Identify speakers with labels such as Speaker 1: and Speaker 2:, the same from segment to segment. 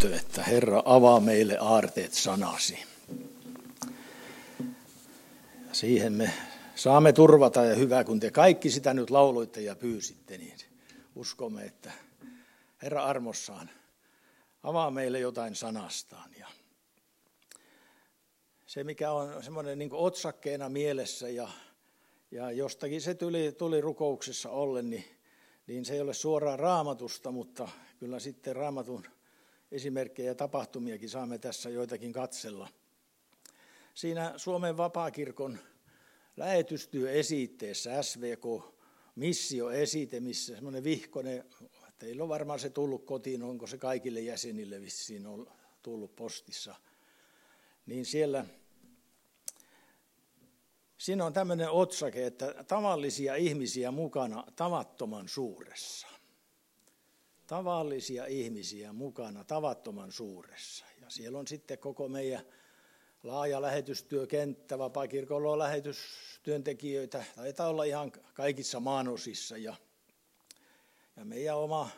Speaker 1: pyyntö, että Herra avaa meille aarteet sanasi. Ja siihen me saamme turvata ja hyvä, kun te kaikki sitä nyt lauloitte ja pyysitte, niin uskomme, että Herra armossaan avaa meille jotain sanastaan. Ja se, mikä on semmoinen niin otsakkeena mielessä ja, ja jostakin se tuli, tuli rukouksessa ollen, niin, niin se ei ole suoraan raamatusta, mutta kyllä sitten raamatun esimerkkejä ja tapahtumiakin saamme tässä joitakin katsella. Siinä Suomen vapaakirkon lähetystyöesitteessä SVK missioesite, missä semmoinen vihkonen, teillä on varmaan se tullut kotiin, onko se kaikille jäsenille vissiin on tullut postissa, niin siellä Siinä on tämmöinen otsake, että tavallisia ihmisiä mukana tavattoman suuressa tavallisia ihmisiä mukana tavattoman suuressa. Ja siellä on sitten koko meidän laaja lähetystyökenttä, vapaakirkolla on lähetystyöntekijöitä, taitaa olla ihan kaikissa maanosissa. Ja, ja meidän oma,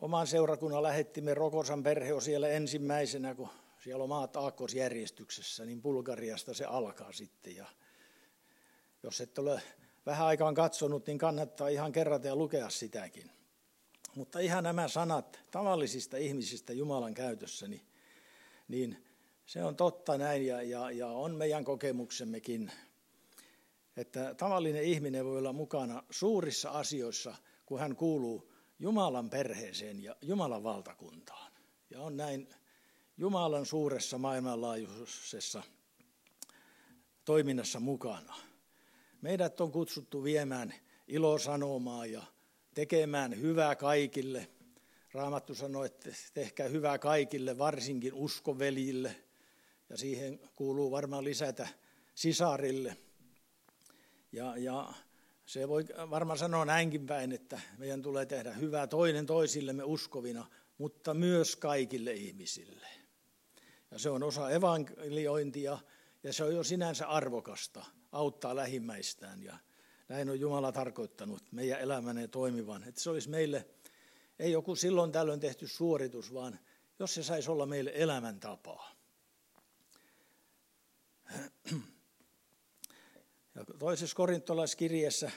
Speaker 1: oman seurakunnan lähettimme Rokosan perhe on siellä ensimmäisenä, kun siellä on maat aakkosjärjestyksessä, niin Bulgariasta se alkaa sitten. Ja jos et ole vähän aikaan katsonut, niin kannattaa ihan kerrata ja lukea sitäkin. Mutta ihan nämä sanat tavallisista ihmisistä Jumalan käytössä, niin, niin se on totta näin ja, ja, ja on meidän kokemuksemmekin, että tavallinen ihminen voi olla mukana suurissa asioissa, kun hän kuuluu Jumalan perheeseen ja Jumalan valtakuntaan. Ja on näin Jumalan suuressa maailmanlaajuisessa toiminnassa mukana. Meidät on kutsuttu viemään ilosanomaa ja tekemään hyvää kaikille. Raamattu sanoi, että tehkää hyvää kaikille, varsinkin uskovelille. Ja siihen kuuluu varmaan lisätä sisarille. Ja, ja se voi varmaan sanoa näinkin päin, että meidän tulee tehdä hyvää toinen toisillemme uskovina, mutta myös kaikille ihmisille. Ja se on osa evankeliointia ja se on jo sinänsä arvokasta auttaa lähimmäistään ja näin on Jumala tarkoittanut meidän elämänne toimivan. Että se olisi meille, ei joku silloin tällöin tehty suoritus, vaan jos se saisi olla meille elämäntapaa. Ja toisessa korintolaiskirjeessä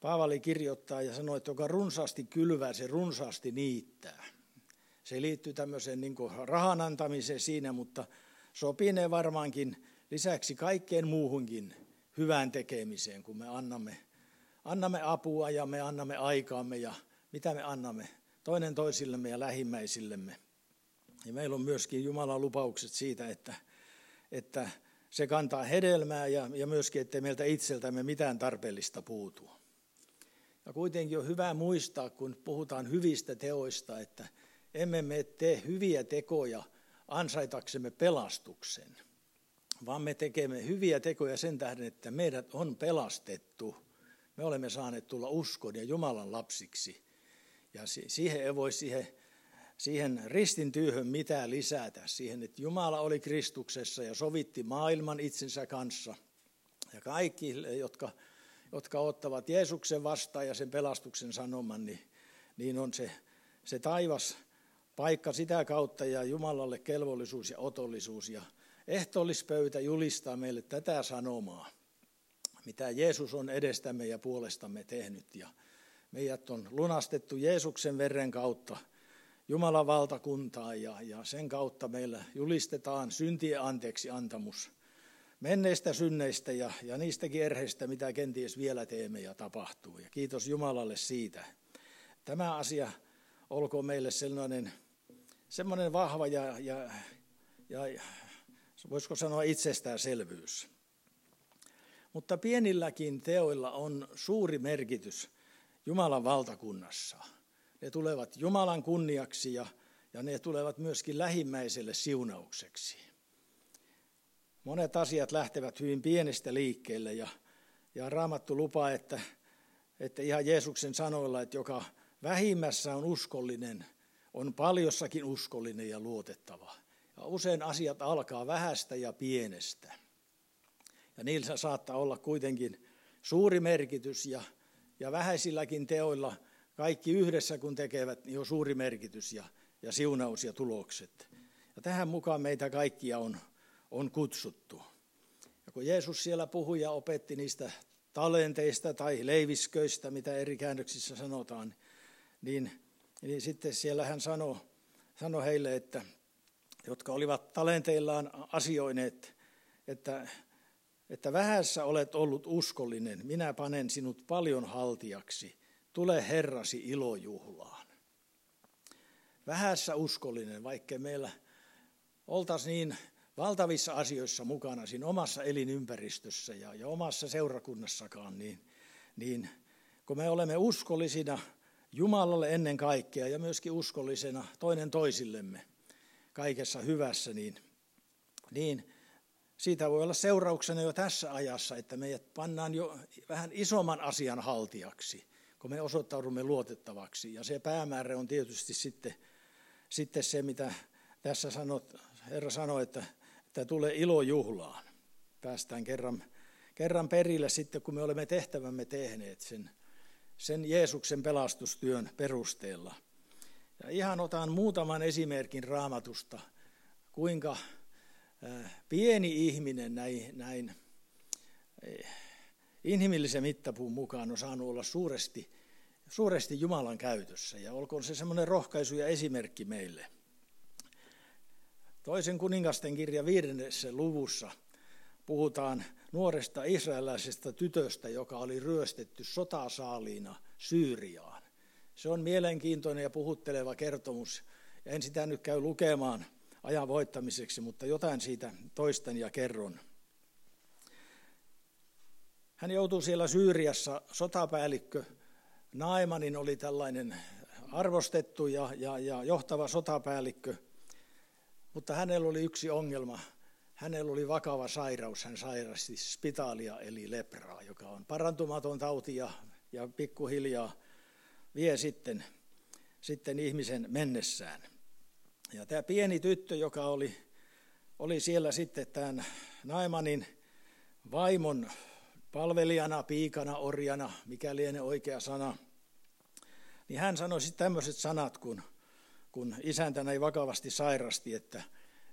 Speaker 1: Paavali kirjoittaa ja sanoo, että joka runsaasti kylvää, se runsaasti niittää. Se liittyy tämmöiseen niin rahan antamiseen siinä, mutta sopinee varmaankin lisäksi kaikkeen muuhunkin hyvään tekemiseen, kun me annamme, annamme apua ja me annamme aikaamme ja mitä me annamme toinen toisillemme ja lähimmäisillemme. Ja meillä on myöskin Jumalan lupaukset siitä, että, että se kantaa hedelmää ja, ja myöskin, ettei meiltä itseltämme mitään tarpeellista puutu. Ja kuitenkin on hyvä muistaa, kun puhutaan hyvistä teoista, että emme me tee hyviä tekoja ansaitaksemme pelastuksen vaan me tekemme hyviä tekoja sen tähden, että meidät on pelastettu. Me olemme saaneet tulla uskon ja Jumalan lapsiksi. Ja siihen ei voi siihen, siihen ristin työhön mitään lisätä. Siihen, että Jumala oli Kristuksessa ja sovitti maailman itsensä kanssa. Ja kaikki, jotka, jotka ottavat Jeesuksen vastaan ja sen pelastuksen sanoman, niin, niin on se, se taivas paikka sitä kautta ja Jumalalle kelvollisuus ja otollisuus ja Ehtoollispöytä julistaa meille tätä sanomaa, mitä Jeesus on edestämme ja puolestamme tehnyt. Ja meidät on lunastettu Jeesuksen verren kautta Jumalan valtakuntaan ja, ja sen kautta meillä julistetaan syntien anteeksi antamus menneistä synneistä ja, ja niistäkin erheistä, mitä kenties vielä teemme ja tapahtuu. Ja kiitos Jumalalle siitä. Tämä asia olkoon meille sellainen, sellainen vahva ja, ja, ja voisiko sanoa itsestäänselvyys. Mutta pienilläkin teoilla on suuri merkitys Jumalan valtakunnassa. Ne tulevat Jumalan kunniaksi ja, ja ne tulevat myöskin lähimmäiselle siunaukseksi. Monet asiat lähtevät hyvin pienestä liikkeelle ja, ja Raamattu lupaa, että, että ihan Jeesuksen sanoilla, että joka vähimmässä on uskollinen, on paljossakin uskollinen ja luotettava. Usein asiat alkaa vähästä ja pienestä. Ja niillä saattaa olla kuitenkin suuri merkitys ja, ja vähäisilläkin teoilla kaikki yhdessä kun tekevät, niin on suuri merkitys. Ja ja siunaus ja tulokset. Ja tähän mukaan meitä kaikkia on, on kutsuttu. Ja kun Jeesus siellä puhui ja opetti niistä talenteista tai leivisköistä, mitä eri käännöksissä sanotaan, niin, niin sitten siellä hän sanoi, sanoi heille, että jotka olivat talenteillaan asioineet, että, että vähässä olet ollut uskollinen, minä panen sinut paljon haltiaksi, tule Herrasi ilojuhlaan. Vähässä uskollinen, vaikka meillä oltaisiin niin valtavissa asioissa mukana siinä omassa elinympäristössä ja, ja omassa seurakunnassakaan, niin, niin kun me olemme uskollisina Jumalalle ennen kaikkea ja myöskin uskollisena toinen toisillemme kaikessa hyvässä, niin, niin siitä voi olla seurauksena jo tässä ajassa, että meidät pannaan jo vähän isomman asian haltijaksi, kun me osoittaudumme luotettavaksi. Ja se päämäärä on tietysti sitten, sitten se, mitä tässä sanot, Herra sanoi, että, että tulee ilo juhlaan. Päästään kerran, kerran perille sitten, kun me olemme tehtävämme tehneet sen, sen Jeesuksen pelastustyön perusteella. Ja ihan otan muutaman esimerkin raamatusta, kuinka pieni ihminen näin, näin inhimillisen mittapuun mukaan on saanut olla suuresti, suuresti Jumalan käytössä. Ja olkoon se semmoinen rohkaisu ja esimerkki meille. Toisen kuningasten kirja viidennessä luvussa puhutaan nuoresta israelaisesta tytöstä, joka oli ryöstetty sotasaaliina Syyriaan. Se on mielenkiintoinen ja puhutteleva kertomus. En sitä nyt käy lukemaan ajan voittamiseksi, mutta jotain siitä toistan ja kerron. Hän joutui siellä Syyriassa, sotapäällikkö Naemanin oli tällainen arvostettu ja, ja, ja johtava sotapäällikkö, mutta hänellä oli yksi ongelma. Hänellä oli vakava sairaus, hän sairasti spitaalia eli lepraa, joka on parantumaton tauti ja, ja pikkuhiljaa vie sitten, sitten ihmisen mennessään. Ja tämä pieni tyttö, joka oli, oli siellä sitten tämän Naimanin vaimon palvelijana, piikana, orjana, mikä lienee oikea sana, niin hän sanoi sitten tämmöiset sanat, kun, kun isäntä näin vakavasti sairasti, että,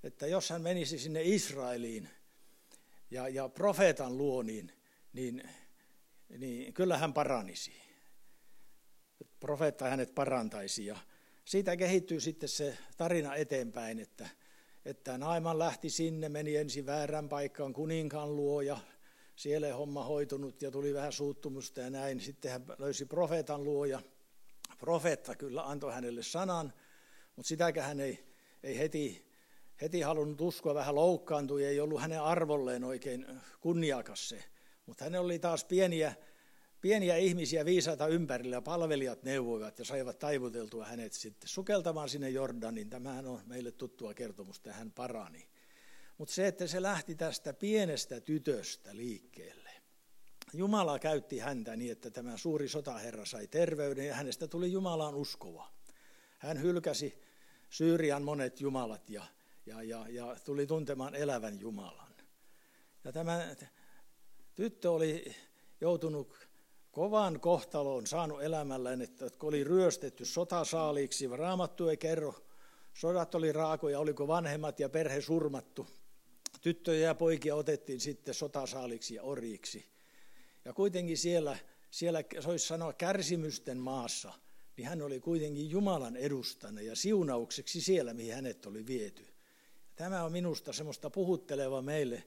Speaker 1: että jos hän menisi sinne Israeliin ja, ja profeetan luo, niin, niin, niin kyllä hän paranisi. Profeetta hänet parantaisi ja siitä kehittyy sitten se tarina eteenpäin, että, että Naiman lähti sinne, meni ensin väärän paikkaan kuninkaan luo ja siellä homma hoitunut ja tuli vähän suuttumusta ja näin. Sitten hän löysi profeetan luo ja profeetta kyllä antoi hänelle sanan, mutta sitäkään hän ei, ei heti, heti halunnut uskoa, vähän loukkaantui, ei ollut hänen arvolleen oikein kunniakas se. Mutta hänellä oli taas pieniä Pieniä ihmisiä viisaita ympärillä palvelijat neuvoivat ja saivat taivuteltua hänet sitten sukeltamaan sinne Jordanin. Tämähän on meille tuttua kertomusta ja hän parani. Mutta se, että se lähti tästä pienestä tytöstä liikkeelle. Jumala käytti häntä niin, että tämä suuri sotaherra sai terveyden ja hänestä tuli Jumalaan uskova. Hän hylkäsi Syyrian monet jumalat ja, ja, ja, ja tuli tuntemaan elävän Jumalan. Ja tämä tyttö oli joutunut kovan kohtaloon saanut elämällään, että oli ryöstetty sotasaaliiksi. Raamattu ei kerro, sodat oli raakoja, oliko vanhemmat ja perhe surmattu. Tyttöjä ja poikia otettiin sitten sotasaaliksi ja orjiksi. Ja kuitenkin siellä, siellä soisi sanoa kärsimysten maassa, niin hän oli kuitenkin Jumalan edustana ja siunaukseksi siellä, mihin hänet oli viety. Tämä on minusta semmoista puhutteleva meille.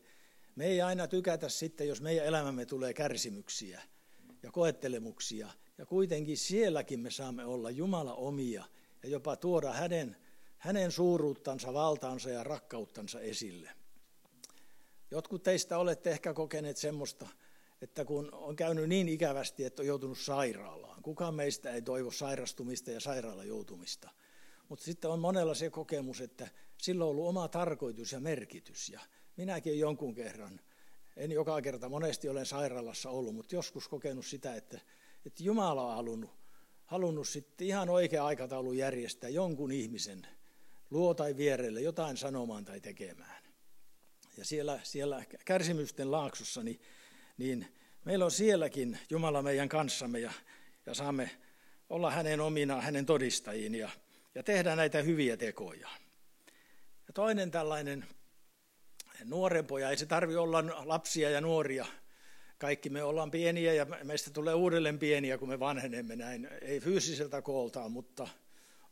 Speaker 1: Me ei aina tykätä sitten, jos meidän elämämme tulee kärsimyksiä – ja koettelemuksia. Ja kuitenkin sielläkin me saamme olla Jumala omia ja jopa tuoda hänen, hänen suuruuttansa, valtaansa ja rakkauttansa esille. Jotkut teistä olette ehkä kokeneet semmoista, että kun on käynyt niin ikävästi, että on joutunut sairaalaan. Kukaan meistä ei toivo sairastumista ja sairaala joutumista. Mutta sitten on monella se kokemus, että sillä on ollut oma tarkoitus ja merkitys. Ja minäkin jonkun kerran en joka kerta, monesti olen sairaalassa ollut, mutta joskus kokenut sitä, että, että Jumala on halunnut, halunnut sitten ihan oikea aikataulu järjestää jonkun ihmisen luo tai vierelle jotain sanomaan tai tekemään. Ja siellä, siellä kärsimysten laaksossa, niin, niin meillä on sielläkin Jumala meidän kanssamme ja, ja saamme olla hänen omina, hänen todistajiin ja, ja tehdä näitä hyviä tekoja. Ja toinen tällainen nuorempoja, ei se tarvi olla lapsia ja nuoria. Kaikki me ollaan pieniä ja meistä tulee uudelleen pieniä, kun me vanhenemme näin. Ei fyysiseltä kooltaan, mutta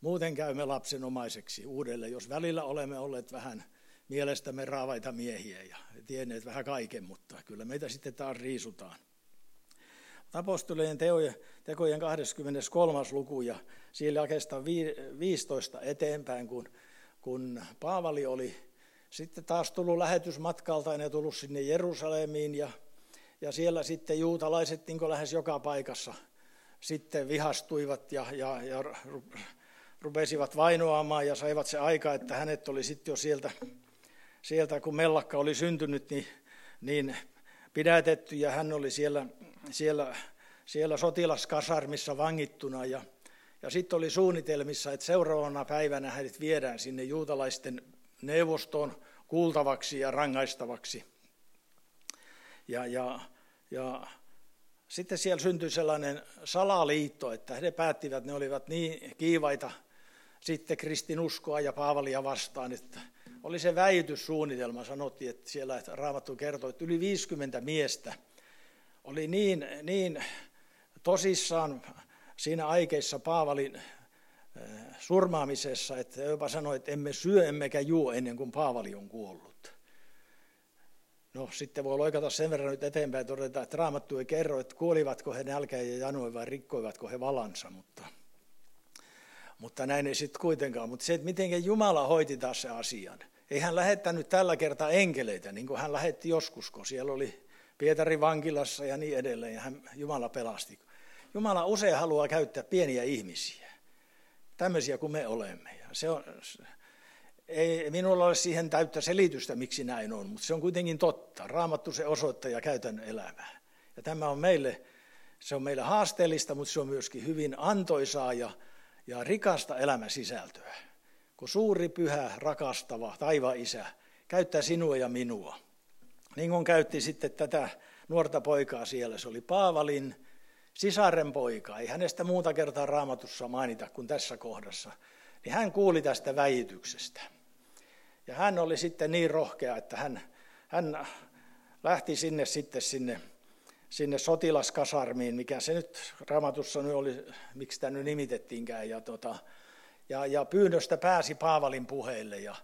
Speaker 1: muuten käymme lapsenomaiseksi uudelleen, jos välillä olemme olleet vähän mielestämme raavaita miehiä ja tienneet vähän kaiken, mutta kyllä meitä sitten taas riisutaan. Apostolien tekojen 23. luku ja siellä oikeastaan 15 eteenpäin, kun, kun Paavali oli sitten taas tullut lähetysmatkalta ja tullut sinne Jerusalemiin ja, ja siellä sitten juutalaiset niin lähes joka paikassa sitten vihastuivat ja, ja, ja rupesivat vainoamaan ja saivat se aika, että hänet oli sitten jo sieltä, sieltä kun mellakka oli syntynyt, niin, niin pidätetty ja hän oli siellä, siellä, siellä sotilaskasarmissa vangittuna ja, ja sitten oli suunnitelmissa, että seuraavana päivänä hänet viedään sinne juutalaisten neuvostoon kuultavaksi ja rangaistavaksi. Ja, ja, ja sitten siellä syntyi sellainen salaliitto, että he päättivät, ne olivat niin kiivaita sitten kristinuskoa ja Paavalia vastaan, että oli se väityssuunnitelma, sanottiin, että siellä Raamattu kertoi, että yli 50 miestä oli niin, niin tosissaan siinä aikeissa Paavalin surmaamisessa, että jopa sanoi, että emme syö emmekä juo ennen kuin Paavali on kuollut. No sitten voi loikata sen verran nyt eteenpäin ja todeta, että Raamattu ei kerro, että kuolivatko he nälkään ja janoin vai rikkoivatko he valansa, mutta, mutta näin ei sitten kuitenkaan. Mutta se, että miten Jumala hoiti taas se asian. Ei hän lähettänyt tällä kertaa enkeleitä, niin kuin hän lähetti joskus, kun siellä oli Pietari vankilassa ja niin edelleen, ja hän, Jumala pelasti. Jumala usein haluaa käyttää pieniä ihmisiä tämmöisiä kuin me olemme. Ja se on, ei minulla ole siihen täyttä selitystä, miksi näin on, mutta se on kuitenkin totta. Raamattu se osoittaa ja käytännön elämää. Ja tämä on meille, se on meille haasteellista, mutta se on myöskin hyvin antoisaa ja, ja rikasta elämän sisältöä. Kun suuri, pyhä, rakastava taivaan isä käyttää sinua ja minua. Niin kuin käytti sitten tätä nuorta poikaa siellä, se oli Paavalin sisaren poika, ei hänestä muuta kertaa raamatussa mainita kuin tässä kohdassa, niin hän kuuli tästä väityksestä. Ja hän oli sitten niin rohkea, että hän, hän lähti sinne sitten sinne, sinne sotilaskasarmiin, mikä se nyt raamatussa nyt oli, miksi tämä nyt nimitettiinkään, ja, tota, ja, ja pyynnöstä pääsi Paavalin puheille ja,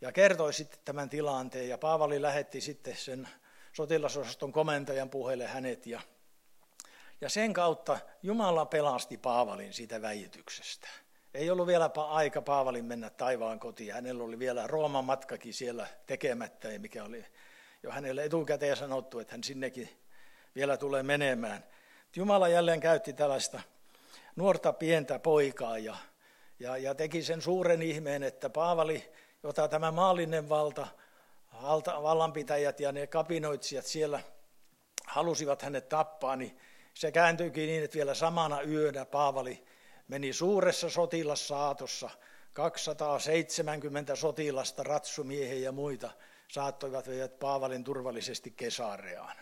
Speaker 1: ja kertoi sitten tämän tilanteen, ja Paavali lähetti sitten sen sotilasosaston komentajan puheelle hänet, ja ja sen kautta Jumala pelasti Paavalin siitä väityksestä. Ei ollut vielä aika Paavalin mennä taivaan kotiin. Hänellä oli vielä Rooman matkakin siellä tekemättä, mikä oli jo hänelle etukäteen sanottu, että hän sinnekin vielä tulee menemään. Jumala jälleen käytti tällaista nuorta pientä poikaa ja, ja, ja teki sen suuren ihmeen, että Paavali, jota tämä maallinen valta, valta vallanpitäjät ja ne kapinoitsijat siellä halusivat hänet tappaa, niin se kääntyikin niin, että vielä samana yönä Paavali meni suuressa sotilassaatossa. 270 sotilasta, ratsumiehiä ja muita saattoivat veivät Paavalin turvallisesti Kesareaan,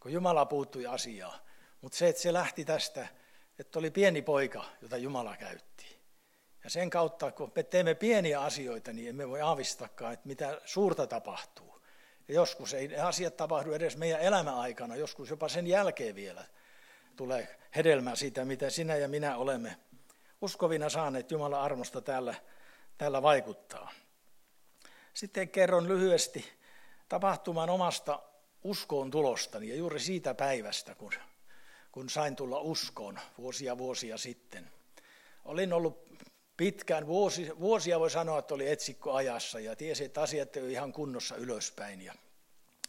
Speaker 1: kun Jumala puuttui asiaan. Mutta se, että se lähti tästä, että oli pieni poika, jota Jumala käytti. Ja sen kautta, kun me teemme pieniä asioita, niin emme voi aavistakaan, että mitä suurta tapahtuu. Ja joskus ei ne asiat tapahdu edes meidän elämäaikana, joskus jopa sen jälkeen vielä tulee hedelmää siitä, mitä sinä ja minä olemme uskovina saaneet Jumalan armosta täällä, täällä vaikuttaa. Sitten kerron lyhyesti tapahtuman omasta uskoon tulostani ja juuri siitä päivästä, kun, kun sain tulla uskoon vuosia vuosia sitten. Olin ollut pitkään, vuosi, vuosia voi sanoa, että oli etsikko ajassa ja tiesi, että asiat ei ihan kunnossa ylöspäin. Ja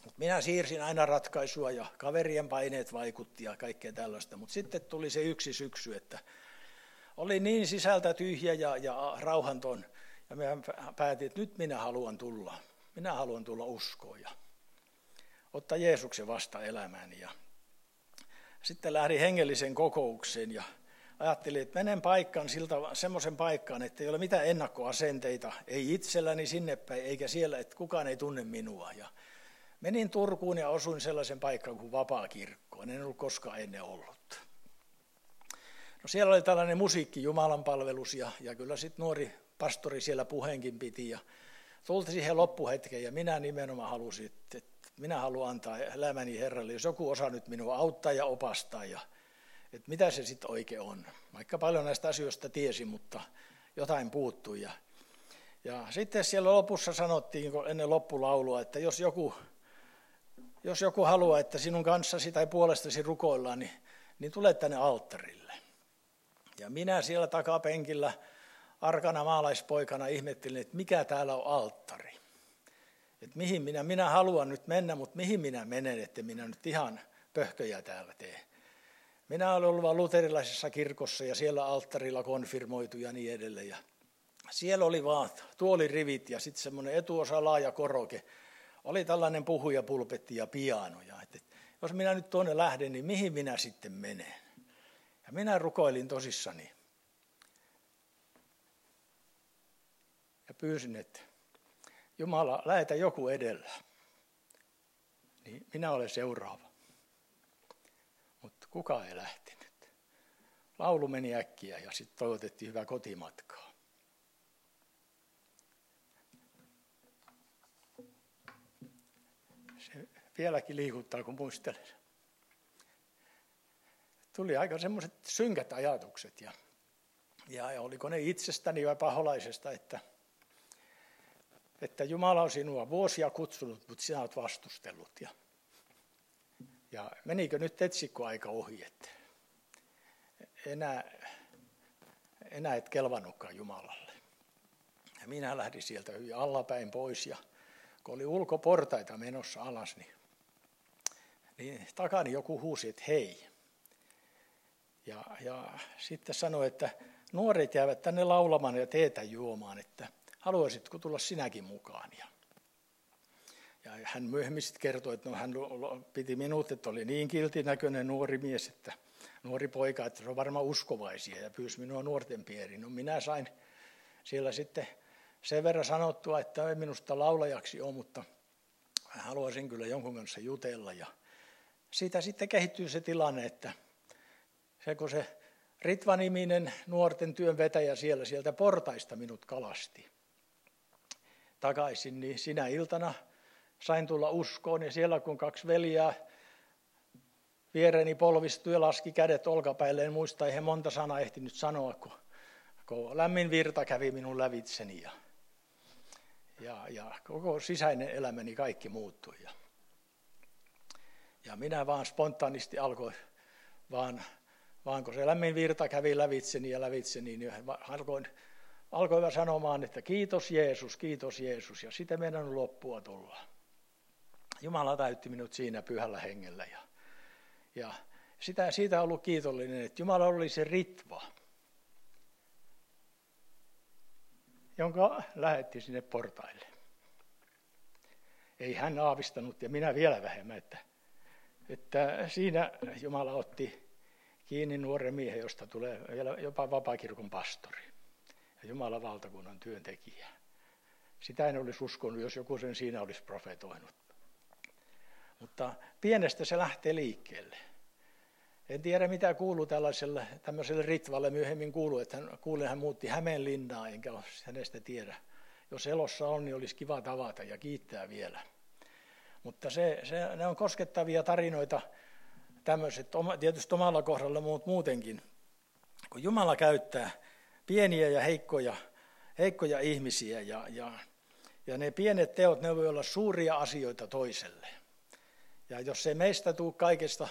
Speaker 1: mutta minä siirsin aina ratkaisua ja kaverien paineet vaikutti ja kaikkea tällaista. Mutta sitten tuli se yksi syksy, että oli niin sisältä tyhjä ja, ja rauhanton. Ja minä päätin, että nyt minä haluan tulla. Minä haluan tulla uskoon ja ottaa Jeesuksen vasta elämääni. Ja sitten lähdin hengellisen kokoukseen ja ajattelin, että menen paikkaan siltä, semmoisen paikkaan, että ei ole mitään ennakkoasenteita, ei itselläni sinne päin, eikä siellä, että kukaan ei tunne minua. Ja Menin Turkuun ja osuin sellaisen paikkaan kuin Vapaa kirkko. En ollut koskaan ennen ollut. No siellä oli tällainen musiikki, Jumalan palvelus ja, ja kyllä sitten nuori pastori siellä puheenkin piti ja tultiin siihen loppuhetkeen ja minä nimenomaan halusin, että minä haluan antaa elämäni Herralle, jos joku osaa nyt minua auttaa ja opastaa ja että mitä se sitten oikein on. Vaikka paljon näistä asioista tiesi, mutta jotain puuttui. Ja, ja sitten siellä lopussa sanottiin ennen loppulaulua, että jos joku, jos joku haluaa, että sinun kanssasi tai puolestasi rukoillaan, niin, niin tule tänne alttarille. Ja minä siellä takapenkillä arkana maalaispoikana ihmettelin, että mikä täällä on alttari. Että mihin minä, minä haluan nyt mennä, mutta mihin minä menen, että minä nyt ihan pöhköjä täällä teen. Minä olen ollut luterilaisessa kirkossa ja siellä alttarilla konfirmoitu ja niin edelleen. Ja siellä oli vaan tuolirivit ja sitten semmoinen etuosa laaja koroke. Oli tällainen puhuja, pulpetti ja piano. Ja että jos minä nyt tuonne lähden, niin mihin minä sitten menen? Ja minä rukoilin tosissani. Ja pyysin, että Jumala, lähetä joku edellä. Niin minä olen seuraava. Mutta kuka ei lähtenyt. Laulu meni äkkiä ja sitten toivotettiin hyvää kotimatkaa. Se vieläkin liikuttaa, kun muistelen. Tuli aika semmoiset synkät ajatukset ja, ja oliko ne itsestäni vai paholaisesta, että, että Jumala on sinua vuosia kutsunut, mutta sinä olet vastustellut. Ja, ja menikö nyt etsikkoaika ohi, että enää, enää et kelvannutkaan Jumalalle. Ja minä lähdin sieltä hyvin allapäin pois ja kun oli ulkoportaita menossa alas, niin, niin takani joku huusi, että hei. Ja, ja sitten sanoi, että nuoret jäävät tänne laulamaan ja teetä juomaan, että haluaisitko tulla sinäkin mukaan. Ja ja hän myöhemmin sitten kertoi, että no, hän piti minut, että oli niin kiltinäköinen nuori mies, että nuori poika, että se on varmaan uskovaisia ja pyysi minua nuorten piiriin. No minä sain siellä sitten sen verran sanottua, että ei minusta laulajaksi ole, mutta haluaisin kyllä jonkun kanssa jutella. Ja siitä sitten kehittyy se tilanne, että se kun se Ritva-niminen nuorten työnvetäjä siellä sieltä portaista minut kalasti takaisin, niin sinä iltana sain tulla uskoon ja siellä kun kaksi veljää viereeni polvistui ja laski kädet olkapäille, en muista, he monta sanaa ehtinyt sanoa, kun, kun lämmin virta kävi minun lävitseni ja, ja, ja koko sisäinen elämäni kaikki muuttui. Ja, ja minä vaan spontaanisti alkoi, vaan, vaan kun se lämmin virta kävi lävitseni ja lävitseni, niin alkoin, alkoin sanomaan, että kiitos Jeesus, kiitos Jeesus, ja sitä meidän loppua tulla. Jumala täytti minut siinä pyhällä hengellä. Ja, ja sitä, siitä ollut kiitollinen, että Jumala oli se ritva, jonka lähetti sinne portaille. Ei hän aavistanut ja minä vielä vähemmän, että, että siinä Jumala otti kiinni nuoren miehen, josta tulee vielä jopa vapaakirkon pastori ja Jumalan valtakunnan työntekijä. Sitä en olisi uskonut, jos joku sen siinä olisi profetoinut. Mutta pienestä se lähtee liikkeelle. En tiedä mitä kuuluu tällaiselle, tämmöiselle Ritvalle myöhemmin kuuluu, että hän, kuulin, hän muutti Hämeenlinnaa, enkä hänestä tiedä. Jos elossa on, niin olisi kiva tavata ja kiittää vielä. Mutta se, se, ne on koskettavia tarinoita, tämmöiset, tietysti omalla kohdalla, mutta muutenkin. Kun Jumala käyttää pieniä ja heikkoja, heikkoja ihmisiä ja, ja, ja ne pienet teot, ne voi olla suuria asioita toiselle. Ja jos ei meistä tule kaikista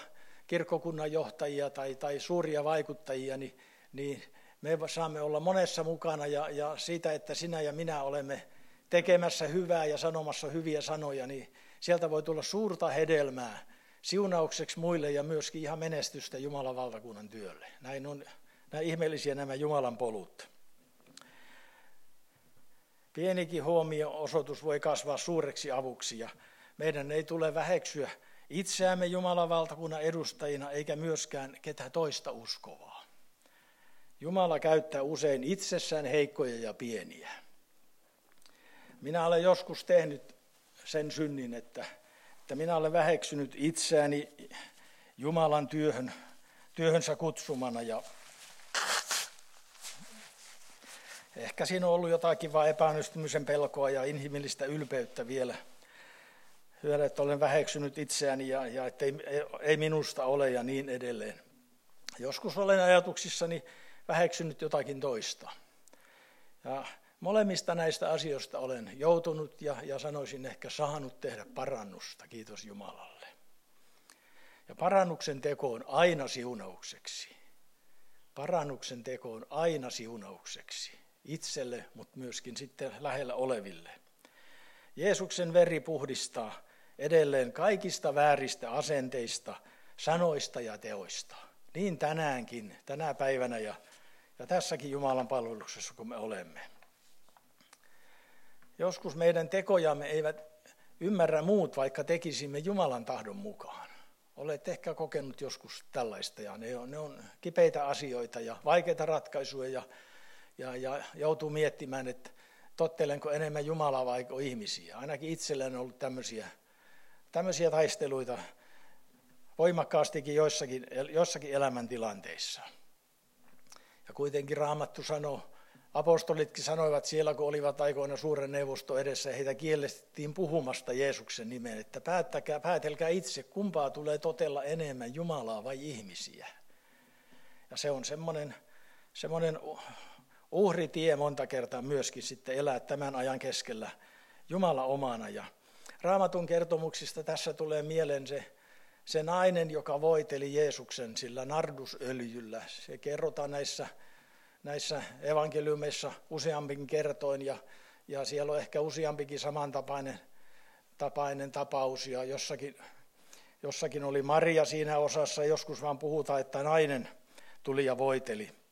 Speaker 1: kirkkokunnan johtajia tai, tai suuria vaikuttajia, niin, niin me saamme olla monessa mukana ja, ja siitä, että sinä ja minä olemme tekemässä hyvää ja sanomassa hyviä sanoja, niin sieltä voi tulla suurta hedelmää siunaukseksi muille ja myöskin ihan menestystä Jumalan valtakunnan työlle. Näin on näin ihmeellisiä nämä Jumalan polut. Pienikin huomio-osoitus voi kasvaa suureksi avuksi ja meidän ei tule väheksyä itseämme Jumalan valtakunnan edustajina eikä myöskään ketä toista uskovaa. Jumala käyttää usein itsessään heikkoja ja pieniä. Minä olen joskus tehnyt sen synnin, että, että minä olen väheksynyt itseäni Jumalan työhön, työhönsä kutsumana ja Ehkä siinä on ollut jotakin vain epäonnistymisen pelkoa ja inhimillistä ylpeyttä vielä. Hyvä, että olen väheksynyt itseäni ja, ja että ei, ei minusta ole ja niin edelleen. Joskus olen ajatuksissani väheksynyt jotakin toista. Ja molemmista näistä asioista olen joutunut ja, ja sanoisin ehkä saanut tehdä parannusta, kiitos Jumalalle. Ja parannuksen teko on aina siunaukseksi. Parannuksen teko on aina siunaukseksi itselle, mutta myöskin sitten lähellä oleville. Jeesuksen veri puhdistaa edelleen kaikista vääristä asenteista, sanoista ja teoista. Niin tänäänkin, tänä päivänä ja, ja tässäkin Jumalan palveluksessa, kun me olemme. Joskus meidän tekojamme eivät ymmärrä muut, vaikka tekisimme Jumalan tahdon mukaan. Olet ehkä kokenut joskus tällaista ja ne on, ne on kipeitä asioita ja vaikeita ratkaisuja ja, ja, ja joutuu miettimään, että tottelenko enemmän Jumalaa vai ihmisiä. Ainakin itselläni on ollut tämmöisiä, tämmöisiä taisteluita voimakkaastikin joissakin, jossakin elämäntilanteissa. Ja kuitenkin Raamattu sanoo, apostolitkin sanoivat siellä, kun olivat aikoina suuren neuvosto edessä, heitä kiellettiin puhumasta Jeesuksen nimeen, että päättäkää, päätelkää itse, kumpaa tulee totella enemmän, Jumalaa vai ihmisiä. Ja se on semmoinen, semmoinen uhritie monta kertaa myöskin sitten elää tämän ajan keskellä Jumala omana. Ja Raamatun kertomuksista tässä tulee mieleen se, se nainen, joka voiteli Jeesuksen sillä nardusöljyllä. Se kerrotaan näissä, näissä evankeliumeissa useampikin kertoin ja, ja siellä on ehkä useampikin samantapainen tapainen tapaus ja jossakin, jossakin oli Maria siinä osassa, joskus vaan puhutaan, että nainen tuli ja voiteli.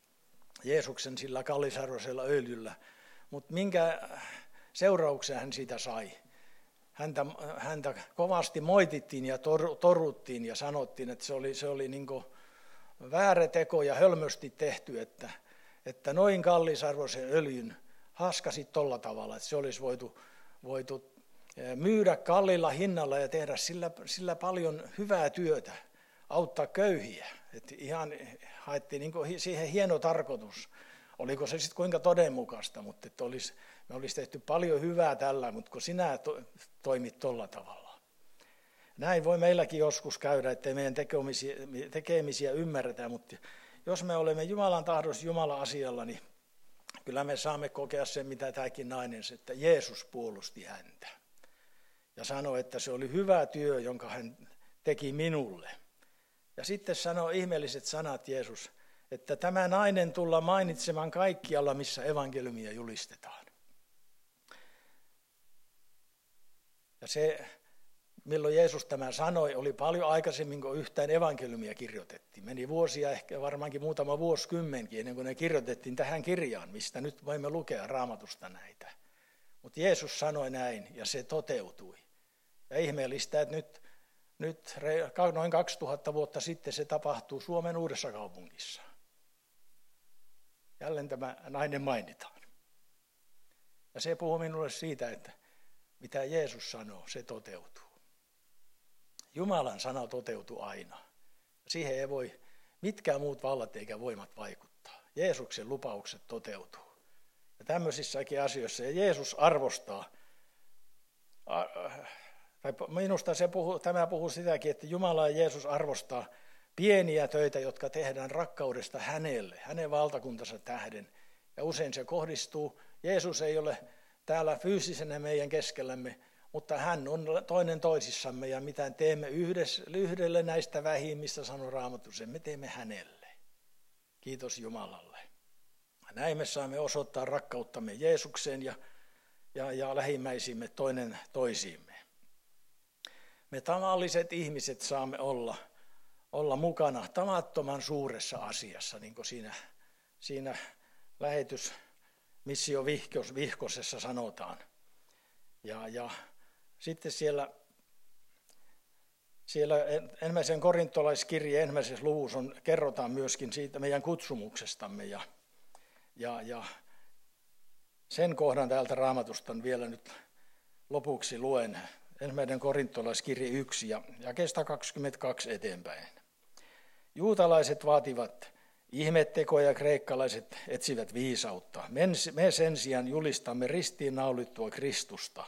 Speaker 1: Jeesuksen sillä kallisarvoisella öljyllä. Mutta minkä seurauksen hän siitä sai? Häntä, häntä kovasti moitittiin ja tor, toruttiin ja sanottiin, että se oli, se oli niin väärä teko ja hölmösti tehty, että, että noin kallisarvoisen öljyn haskasit tolla tavalla, että se olisi voitu, voitu eh, myydä kallilla hinnalla ja tehdä sillä, sillä paljon hyvää työtä, auttaa köyhiä. Että ihan haettiin niin siihen hieno tarkoitus. Oliko se sitten kuinka todenmukaista, mutta että olisi, me olisi tehty paljon hyvää tällä, mutta kun sinä to, toimit tuolla tavalla. Näin voi meilläkin joskus käydä, ettei meidän tekemisiä, tekemisiä ymmärretä, mutta jos me olemme Jumalan tahdossa Jumalan asialla, niin kyllä me saamme kokea sen, mitä tämäkin nainen, että Jeesus puolusti häntä. Ja sanoi, että se oli hyvä työ, jonka hän teki minulle – ja sitten sanoo ihmeelliset sanat Jeesus, että tämä nainen tulla mainitsemaan kaikkialla, missä evankeliumia julistetaan. Ja se, milloin Jeesus tämä sanoi, oli paljon aikaisemmin kuin yhtään evankeliumia kirjoitettiin. Meni vuosia, ehkä varmaankin muutama vuosikymmenkin, ennen kuin ne kirjoitettiin tähän kirjaan, mistä nyt voimme lukea raamatusta näitä. Mutta Jeesus sanoi näin, ja se toteutui. Ja ihmeellistä, että nyt nyt noin 2000 vuotta sitten se tapahtuu Suomen uudessa kaupungissa. Jälleen tämä nainen mainitaan. Ja se puhuu minulle siitä, että mitä Jeesus sanoo, se toteutuu. Jumalan sana toteutuu aina. Siihen ei voi mitkään muut vallat eikä voimat vaikuttaa. Jeesuksen lupaukset toteutuu. Ja tämmöisissäkin asioissa ja Jeesus arvostaa tai minusta se puhuu, tämä puhuu sitäkin, että Jumala ja Jeesus arvostaa pieniä töitä, jotka tehdään rakkaudesta hänelle, hänen valtakuntansa tähden. Ja usein se kohdistuu, Jeesus ei ole täällä fyysisenä meidän keskellämme, mutta hän on toinen toisissamme ja mitä teemme yhdessä, yhdelle näistä vähimmistä, sanoo Raamattu, sen me teemme hänelle. Kiitos Jumalalle. Näin me saamme osoittaa rakkauttamme Jeesukseen ja, ja, ja lähimmäisimme toinen toisiimme. Me tavalliset ihmiset saamme olla, olla mukana tavattoman suuressa asiassa, niin kuin siinä, siinä lähetys missio vihkos, vihkosessa sanotaan. Ja, ja sitten siellä, siellä ensimmäisen korintolaiskirjeen ensimmäisessä luvussa on, kerrotaan myöskin siitä meidän kutsumuksestamme. Ja, ja, ja sen kohdan täältä raamatusta vielä nyt lopuksi luen ensimmäinen korintolaiskirja 1 ja, ja kestä 22 eteenpäin. Juutalaiset vaativat, Ihmettekoja kreikkalaiset etsivät viisautta. Me sen sijaan julistamme ristiinnaulittua Kristusta.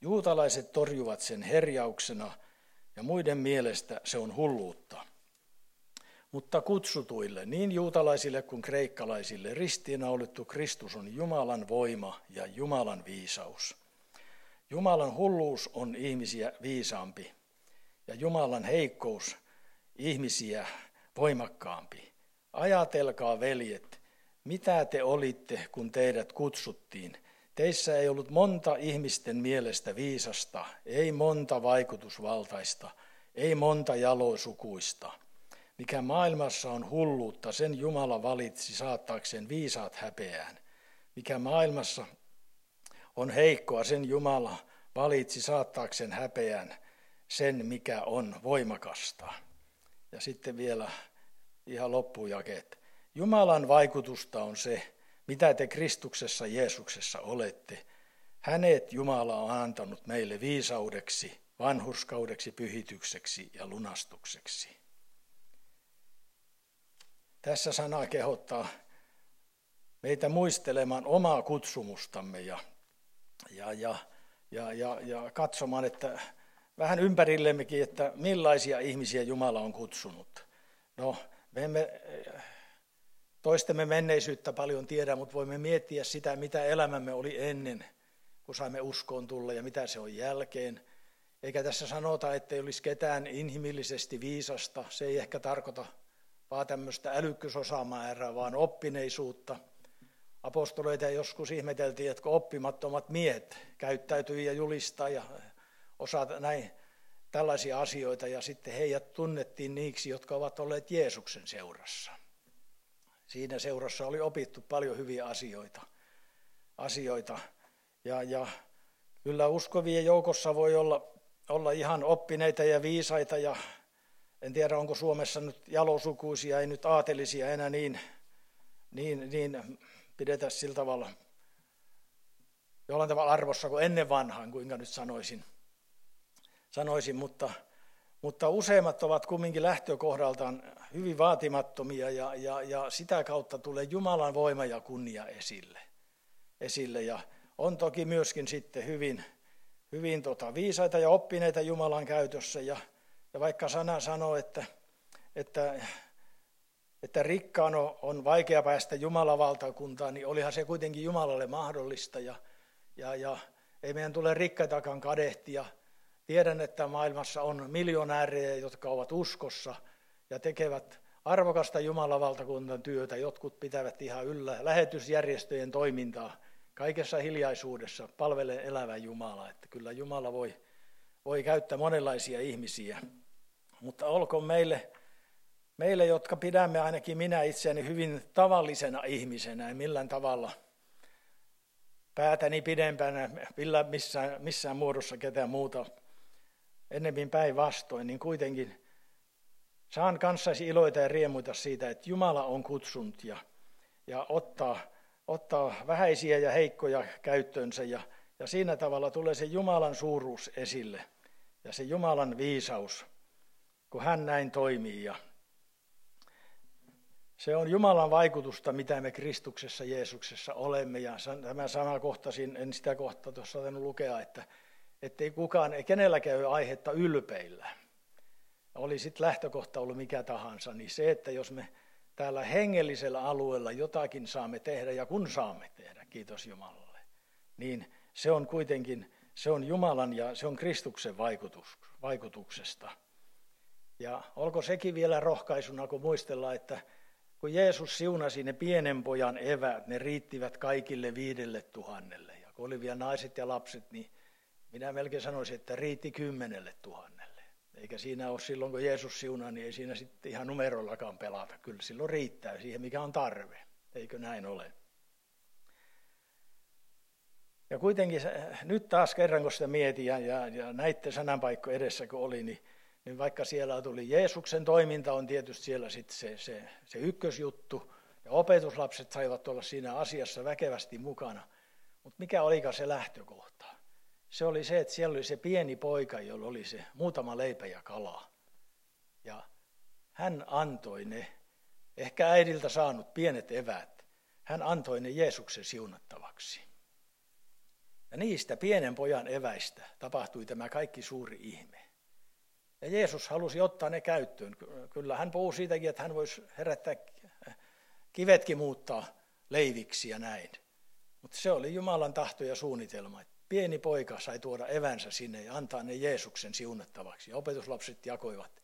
Speaker 1: Juutalaiset torjuvat sen herjauksena ja muiden mielestä se on hulluutta. Mutta kutsutuille, niin juutalaisille kuin kreikkalaisille, ristiinnaulittu Kristus on Jumalan voima ja Jumalan viisaus. Jumalan hulluus on ihmisiä viisaampi ja Jumalan heikkous ihmisiä voimakkaampi. Ajatelkaa, veljet, mitä te olitte, kun teidät kutsuttiin. Teissä ei ollut monta ihmisten mielestä viisasta, ei monta vaikutusvaltaista, ei monta jaloisukuista. Mikä maailmassa on hulluutta, sen Jumala valitsi saattaakseen viisaat häpeään. Mikä maailmassa on heikkoa, sen Jumala valitsi saattaakseen häpeään sen, mikä on voimakasta. Ja sitten vielä ihan loppujakeet. Jumalan vaikutusta on se, mitä te Kristuksessa Jeesuksessa olette. Hänet Jumala on antanut meille viisaudeksi, vanhurskaudeksi, pyhitykseksi ja lunastukseksi. Tässä sana kehottaa meitä muistelemaan omaa kutsumustamme ja, ja, ja, ja, ja, ja katsomaan, että vähän ympärillemmekin, että millaisia ihmisiä Jumala on kutsunut. No, me emme toistemme menneisyyttä paljon tiedä, mutta voimme miettiä sitä, mitä elämämme oli ennen, kun saimme uskoon tulla ja mitä se on jälkeen. Eikä tässä sanota, että ei olisi ketään inhimillisesti viisasta. Se ei ehkä tarkoita vaan tämmöistä älykkyysosamäärää, vaan oppineisuutta. Apostoleita joskus ihmeteltiin, että oppimattomat miehet käyttäytyy ja julistaa ja osaa näin tällaisia asioita ja sitten heidät tunnettiin niiksi, jotka ovat olleet Jeesuksen seurassa. Siinä seurassa oli opittu paljon hyviä asioita. asioita. Ja, ja kyllä uskovien joukossa voi olla, olla ihan oppineita ja viisaita ja en tiedä onko Suomessa nyt jalosukuisia, ei nyt aatelisia enää niin, niin, niin pidetä sillä tavalla jollain tavalla arvossa kuin ennen vanhaan, kuinka nyt sanoisin – sanoisin, mutta, mutta useimmat ovat kumminkin lähtökohdaltaan hyvin vaatimattomia ja, ja, ja sitä kautta tulee Jumalan voima ja kunnia esille. esille. Ja on toki myöskin sitten hyvin, hyvin tota, viisaita ja oppineita Jumalan käytössä ja, ja vaikka sana sanoo, että, että, että rikkaan on vaikea päästä Jumalan valtakuntaan, niin olihan se kuitenkin Jumalalle mahdollista ja, ja, ja ei meidän tule rikkaitakaan kadehtia, Tiedän, että maailmassa on miljonäärejä, jotka ovat uskossa ja tekevät arvokasta Jumalan valtakunnan työtä. Jotkut pitävät ihan yllä lähetysjärjestöjen toimintaa kaikessa hiljaisuudessa palvelee elävä Jumala. Että kyllä Jumala voi, voi käyttää monenlaisia ihmisiä. Mutta olkoon meille, meille, jotka pidämme ainakin minä itseäni hyvin tavallisena ihmisenä, en millään tavalla päätäni pidempänä missään, missään muodossa ketään muuta ennemmin päinvastoin, niin kuitenkin saan kanssasi iloita ja riemuita siitä, että Jumala on kutsunut ja, ja ottaa, ottaa vähäisiä ja heikkoja käyttöönsä ja, ja siinä tavalla tulee se Jumalan suuruus esille ja se Jumalan viisaus, kun hän näin toimii. Ja se on Jumalan vaikutusta, mitä me Kristuksessa Jeesuksessa olemme. Ja tämä sama kohtasin, en sitä kohtaa tuossa lukea, että ettei kukaan, ei kenelläkään ole aihetta ylpeillä. Oli sitten lähtökohta ollut mikä tahansa, niin se, että jos me täällä hengellisellä alueella jotakin saamme tehdä, ja kun saamme tehdä, kiitos Jumalalle, niin se on kuitenkin, se on Jumalan ja se on Kristuksen vaikutus, vaikutuksesta. Ja olko sekin vielä rohkaisuna, kun muistellaan, että kun Jeesus siunasi ne pienen pojan evät, ne riittivät kaikille viidelle tuhannelle. Ja kun oli vielä naiset ja lapset, niin minä melkein sanoisin, että riitti kymmenelle tuhannelle. Eikä siinä ole silloin, kun Jeesus siunaa, niin ei siinä sitten ihan numerollakaan pelata. Kyllä silloin riittää siihen, mikä on tarve. Eikö näin ole? Ja kuitenkin nyt taas kerran, kun sitä mietin ja, ja, ja näitte sananpaikko edessä, kun oli, niin, niin vaikka siellä tuli Jeesuksen toiminta, on tietysti siellä sitten se, se, se ykkösjuttu, ja opetuslapset saivat olla siinä asiassa väkevästi mukana. Mutta mikä olikaan se lähtökohta? se oli se, että siellä oli se pieni poika, jolla oli se muutama leipä ja kala. Ja hän antoi ne ehkä äidiltä saanut pienet eväät, hän antoi ne Jeesuksen siunattavaksi. Ja niistä pienen pojan eväistä tapahtui tämä kaikki suuri ihme. Ja Jeesus halusi ottaa ne käyttöön. Kyllä hän puhuu siitäkin, että hän voisi herättää kivetkin muuttaa leiviksi ja näin. Mutta se oli Jumalan tahto ja suunnitelma. Että pieni poika sai tuoda evänsä sinne ja antaa ne Jeesuksen siunattavaksi. Ja opetuslapset jakoivat.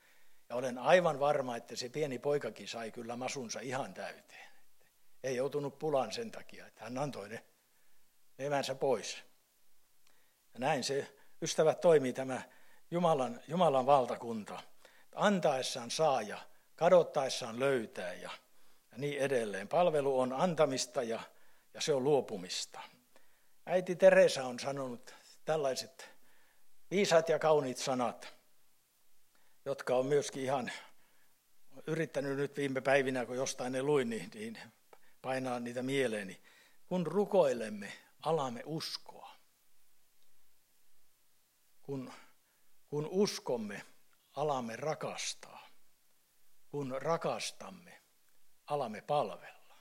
Speaker 1: Ja olen aivan varma, että se pieni poikakin sai kyllä masunsa ihan täyteen. Ei joutunut pulaan sen takia, että hän antoi ne evänsä pois. Ja näin se, ystävät, toimii tämä Jumalan, Jumalan valtakunta. Antaessaan saa ja kadottaessaan löytää ja, ja niin edelleen. Palvelu on antamista ja, ja se on luopumista. Äiti Teresa on sanonut tällaiset viisaat ja kauniit sanat, jotka on myöskin ihan yrittänyt nyt viime päivinä, kun jostain ne luin, niin, niin painaa niitä mieleeni. Kun rukoilemme, alamme uskoa. Kun, kun uskomme, alamme rakastaa. Kun rakastamme, alamme palvella.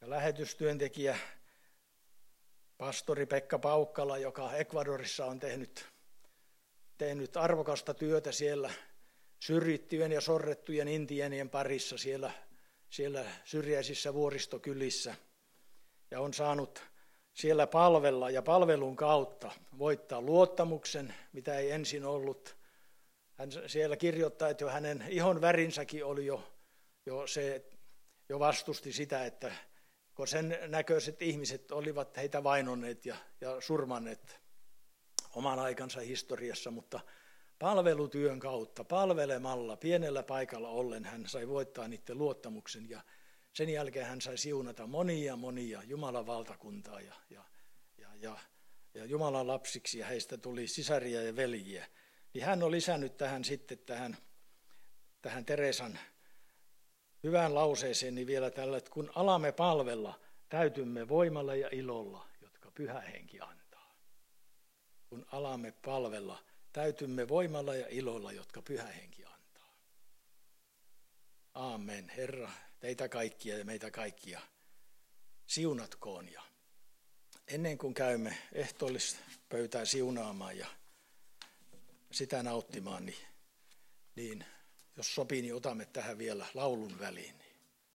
Speaker 1: Ja lähetystyöntekijä, pastori Pekka Paukkala, joka Ecuadorissa on tehnyt, tehnyt arvokasta työtä siellä syrjittyjen ja sorrettujen intienien parissa siellä, siellä syrjäisissä vuoristokylissä ja on saanut siellä palvella ja palvelun kautta voittaa luottamuksen, mitä ei ensin ollut. Hän siellä kirjoittaa, että jo hänen ihon värinsäkin oli jo, jo se, jo vastusti sitä, että kun sen näköiset ihmiset olivat heitä vainonneet ja, ja surmanneet oman aikansa historiassa, mutta palvelutyön kautta, palvelemalla, pienellä paikalla ollen hän sai voittaa niiden luottamuksen ja sen jälkeen hän sai siunata monia monia Jumalan valtakuntaa ja, ja, ja, ja, ja Jumalan lapsiksi ja heistä tuli sisaria ja veljiä. Niin hän on lisännyt tähän sitten tähän, tähän Teresan hyvään lauseeseen niin vielä tällä, että kun alamme palvella, täytymme voimalla ja ilolla, jotka pyhä henki antaa. Kun alamme palvella, täytymme voimalla ja ilolla, jotka pyhä henki antaa. Aamen. Herra, teitä kaikkia ja meitä kaikkia siunatkoon. Ja ennen kuin käymme ehtoollispöytään siunaamaan ja sitä nauttimaan, niin, niin jos sopii, niin otamme tähän vielä laulun väliin.